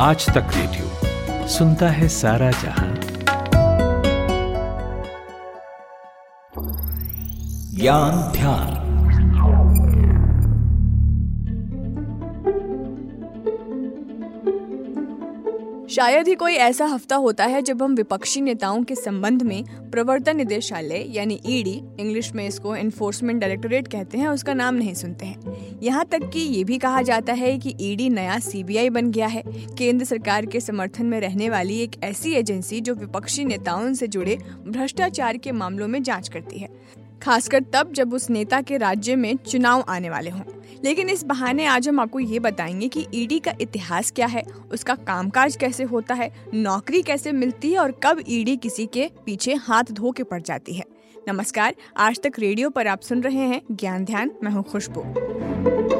आज तक रेडियो सुनता है सारा जहाँ। ज्ञान ध्यान। शायद ही कोई ऐसा हफ़्ता होता है जब हम विपक्षी नेताओं के संबंध में प्रवर्तन निदेशालय, यानी ईडी इंग्लिश में इसको एनफोर्समेंट डायरेक्टोरेट कहते हैं, उसका नाम नहीं सुनते हैं। यहाँ तक कि ये भी कहा जाता है कि ईडी नया सीबीआई बन गया है। केंद्र सरकार के समर्थन में रहने वाली एक ऐसी एजेंसी जो विपक्षी नेताओं से जुड़े भ्रष्टाचार के मामलों में जाँच करती है। खासकर तब जब उस नेता के राज्य में चुनाव आने वाले हों। लेकिन इस बहाने आज हम आपको ये बताएँगे कि ईडी का इतिहास क्या है, उसका कामकाज कैसे होता है, नौकरी कैसे मिलती है और कब ईडी किसी के पीछे हाथ धो के पड़ जाती है। नमस्कार, आज तक रेडियो पर आप सुन रहे हैं ज्ञान ध्यान, मैं हूँ खुशबू।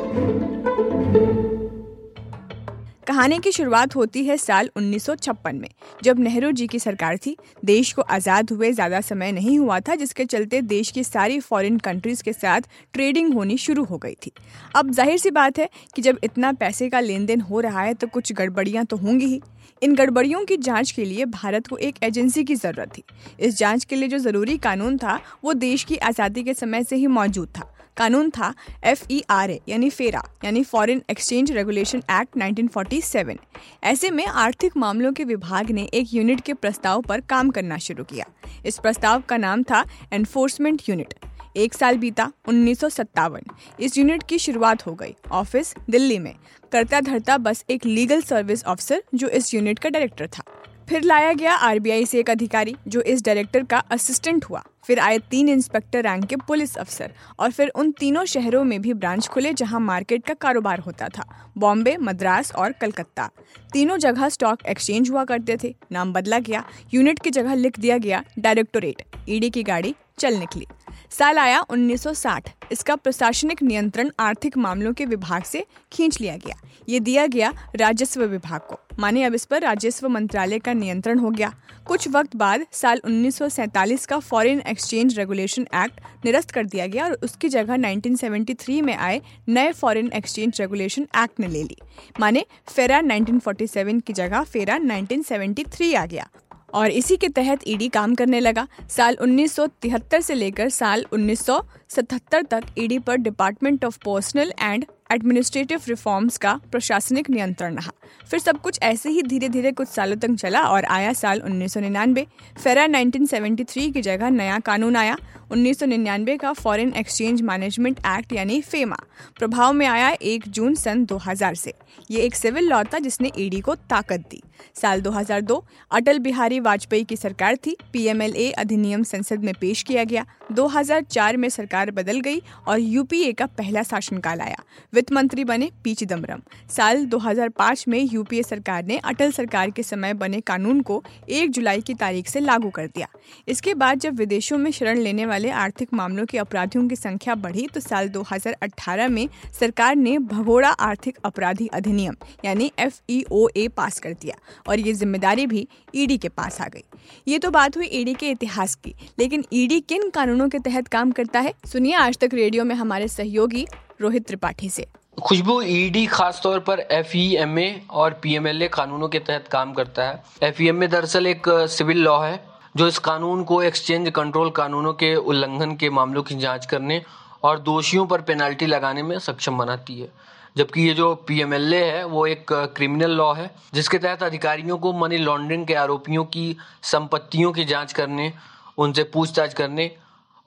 कहानी की शुरुआत होती है साल 1956 में, जब नेहरू जी की सरकार थी। देश को आज़ाद हुए ज़्यादा समय नहीं हुआ था, जिसके चलते देश की सारी फॉरेन कंट्रीज़ के साथ ट्रेडिंग होनी शुरू हो गई थी। अब ज़ाहिर सी बात है कि जब इतना पैसे का लेन देन हो रहा है तो कुछ गड़बड़ियाँ तो होंगी ही। इन गड़बड़ियों की जाँच के लिए भारत को एक एजेंसी की ज़रूरत थी। इस जाँच के लिए जो ज़रूरी कानून था, वो देश की आज़ादी के समय से ही मौजूद था। कानून था एफ़ ई आर ए यानी फेरा यानी फॉरेन एक्सचेंज रेगुलेशन एक्ट 1947 ऐसे में आर्थिक मामलों के विभाग ने एक यूनिट के प्रस्ताव पर काम करना शुरू किया। इस प्रस्ताव का नाम था एनफोर्समेंट यूनिट एक साल बीता, उन्नीस सौ सत्तावन। इस यूनिट की शुरुआत हो गई ऑफ़िस दिल्ली में। करता धरता बस एक लीगल सर्विस ऑफिसर जो इस यूनिट का डायरेक्टर था। फिर लाया गया आरबीआई से एक अधिकारी, जो इस डायरेक्टर का असिस्टेंट हुआ। फिर आए तीन इंस्पेक्टर रैंक के पुलिस अफसर और फिर उन तीनों शहरों में भी ब्रांच खुले, जहाँ मार्केट का कारोबार होता था। बॉम्बे, मद्रास और कलकत्ता। तीनों जगह स्टॉक एक्सचेंज हुआ करते थे। नाम बदला गया, यूनिट की जगह लिख दिया गया, डायरेक्टोरेट। ईडी की गाड़ी चल निकली। साल आया 1960 इसका प्रशासनिक नियंत्रण आर्थिक मामलों के विभाग से खींच लिया गया। ये दिया गया राजस्व विभाग को। माने अब इस पर राजस्व मंत्रालय का नियंत्रण हो गया। कुछ वक्त बाद साल 1947 का फॉरेन एक्सचेंज रेगुलेशन एक्ट निरस्त कर दिया गया और उसकी जगह 1973 में आए नए फॉरेन एक्सचेंज रेगुलेशन एक्ट ने ले ली। माने फेरा 1947 की जगह फेरा 1973 आ गया और इसी के तहत ईडी काम करने लगा। साल 1973 से लेकर साल 1977 तक ईडी पर department of personnel and administrative reforms का प्रशासनिक नियंत्रण रहा। फिर सब कुछ ऐसे ही धीरे धीरे कुछ सालों तक चला और आया साल 1999 फेरा 1973 की जगह नया कानून आया। 1999 का फॉरेन एक्सचेंज मैनेजमेंट एक्ट यानी फेमा प्रभाव में आया एक जून सन 2000 से। ये एक सिविल लॉ था जिसने ईडी को ताकत दी। साल 2002 अटल बिहारी वाजपेयी की सरकार थी। पीएमएलए अधिनियम संसद में पेश किया गया। 2004 में सरकार बदल गई और यूपीए का पहला शासनकाल आया। वित्त मंत्री बने पी चिदम्बरम साल 2005 में यूपीए सरकार ने अटल सरकार के समय बने कानून को 1 जुलाई की तारीख से लागू कर दिया। इसके बाद जब विदेशों में शरण लेने वाले आर्थिक मामलों के अपराधियों की संख्या बढ़ी तो साल 2018 में सरकार ने भगोड़ा आर्थिक अपराधी अधिनियम, यानी एफईओए पास कर दिया और ये ज़िम्मेदारी भी ईडी के पास आ गई। ये तो बात हुई ईडी के इतिहास की, लेकिन ईडी किन कानूनों के तहत काम करता है? सुनिए आज तक रेडियो में हमारे सहयोगी रोहित त्रिपाठी से। खुशबू ईडी खास तौर पर एफईएमए और पीएमएलए कानूनों के तहत काम करता है। एफईएमए दरअसल एक सिविल लॉ है, जो इस कानून को एक्सचेंज कंट्रोल कानूनों के उल्लंघन के मामलों की जाँच करने और दोषियों पर पेनल्टी लगाने में सक्षम बनाती है। जबकि ये जो पीएमएलए है, वो एक क्रिमिनल लॉ है, जिसके तहत अधिकारियों को मनी लॉन्ड्रिंग के आरोपियों की संपत्तियों की जाँच करने, उनसे पूछताछ करने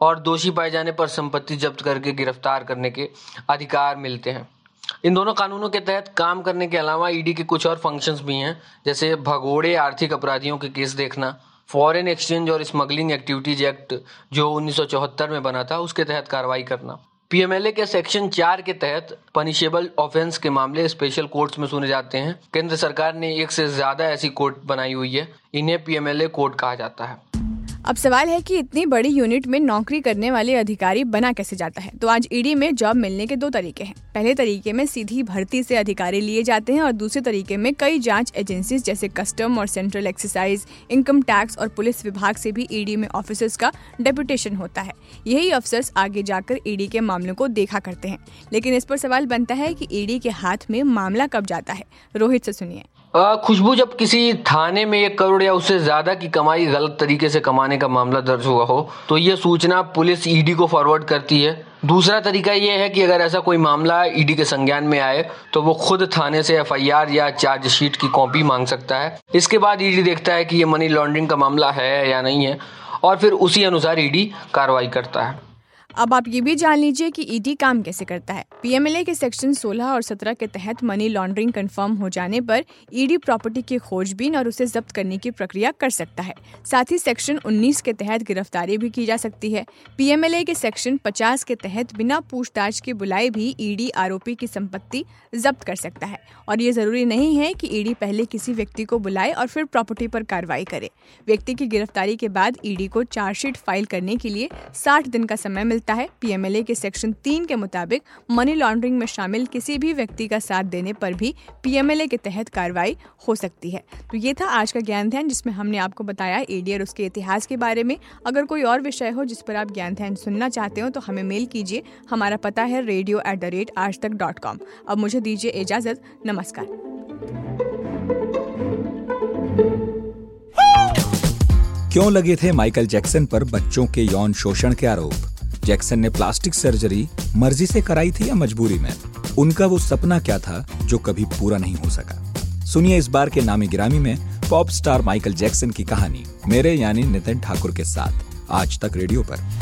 और दोषी पाए जाने पर संपत्ति जब्त करके गिरफ़्तार करने के अधिकार मिलते हैं। इन दोनों कानूनों के तहत काम करने के अलावा ईडी के कुछ और फ़ंक्शंस भी हैं, जैसे भगोड़े आर्थिक अपराधियों के केस देखना फॉरेन एक्सचेंज और स्मगलिंग एक्टिविटीज़ एक्ट जो उन्नीस सौ चौहत्तर में बना था, उसके तहत कार्रवाई करना। पीएमएलए के सेक्शन चार के तहत पनिशेबल ऑफेंस के मामले स्पेशल कोर्ट्स में सुने जाते हैं। केंद्र सरकार ने एक से ज़्यादा ऐसी कोर्ट बनाई हुई है, इन्हें पीएमएलए कोर्ट कहा जाता है। अब सवाल है कि इतनी बड़ी यूनिट में नौकरी करने वाले अधिकारी बना कैसे जाता है? तो आज ईडी में जॉब मिलने के दो तरीके हैं। पहले तरीके में सीधी भर्ती से अधिकारी लिए जाते हैं और दूसरे तरीके में कई जाँच एजेंसी जैसे कस्टम और सेंट्रल एक्सरसाइज इनकम टैक्स और पुलिस विभाग से भी ईडी में ऑफिसर्स का डेपुटेशन होता है। यही अफसर्स आगे जाकर ईडी के मामलों को देखा करते हैं। लेकिन इस पर सवाल बनता है की ईडी के हाथ में मामला कब जाता है? रोहित से सुनिए। खुशबू जब किसी थाने में एक करोड़ या उससे ज़्यादा की कमाई गलत तरीके से कमाने का मामला दर्ज हुआ हो तो ये सूचना पुलिस ईडी को फॉरवर्ड करती है। दूसरा तरीका यह है कि अगर ऐसा कोई मामला ईडी के संज्ञान में आए तो वो खुद थाने से एफआईआर या चार्जशीट की कॉपी मांग सकता है। इसके बाद ईडी देखता है कि ये मनी लॉन्ड्रिंग का मामला है या नहीं है, और फिर उसी अनुसार ईडी कार्रवाई करता है। अब आप ये भी जान लीजिए कि ईडी काम कैसे करता है। पीएमएलए के सेक्शन 16 और 17 के तहत मनी लॉन्ड्रिंग कंफर्म हो जाने पर ईडी प्रॉपर्टी की खोजबीन और उसे जब्त करने की प्रक्रिया कर सकता है। साथ ही सेक्शन 19 के तहत गिरफ्तारी भी की जा सकती है। पीएमएलए के सेक्शन 50 के तहत बिना पूछताछ के बुलाए भी ईडी आरोपी की संपत्ति जब्त कर सकता है। और ये ज़रूरी नहीं है कि ईडी पहले किसी व्यक्ति को बुलाए और फिर प्रॉपर्टी पर कार्रवाई करे। व्यक्ति की गिरफ्तारी के बाद ईडी को चार्जशीट फ़ाइल करने के लिए साठ दिन का समय मिलता मिलता है। पीएमएलए के सेक्शन तीन के मुताबिक मनी लॉन्ड्रिंग में शामिल किसी भी व्यक्ति का साथ देने पर भी पीएमएलए के तहत कार्रवाई हो सकती है। तो ये था आज का ज्ञान ध्यान जिसमें हमने आपको बताया एडी और उसके इतिहास के बारे में। अगर कोई और विषय हो जिस पर आप ज्ञान ध्यान सुनना चाहते हो तो हमें मेल कीजिए। हमारा पता है रेडियो एट द रेट आज तक डॉट कॉम अब मुझे दीजिए इजाज़त। नमस्कार। क्यों लगे थे माइकल जैक्सन पर बच्चों के यौन शोषण के आरोप? जैक्सन ने प्लास्टिक सर्जरी मर्ज़ी से कराई थी या मजबूरी में? उनका वो सपना क्या था जो कभी पूरा नहीं हो सका? सुनिए इस बार के नामी गिरामी में पॉप स्टार माइकल जैक्सन की कहानी, मेरे यानी नितिन ठाकुर के साथ, आज तक रेडियो पर।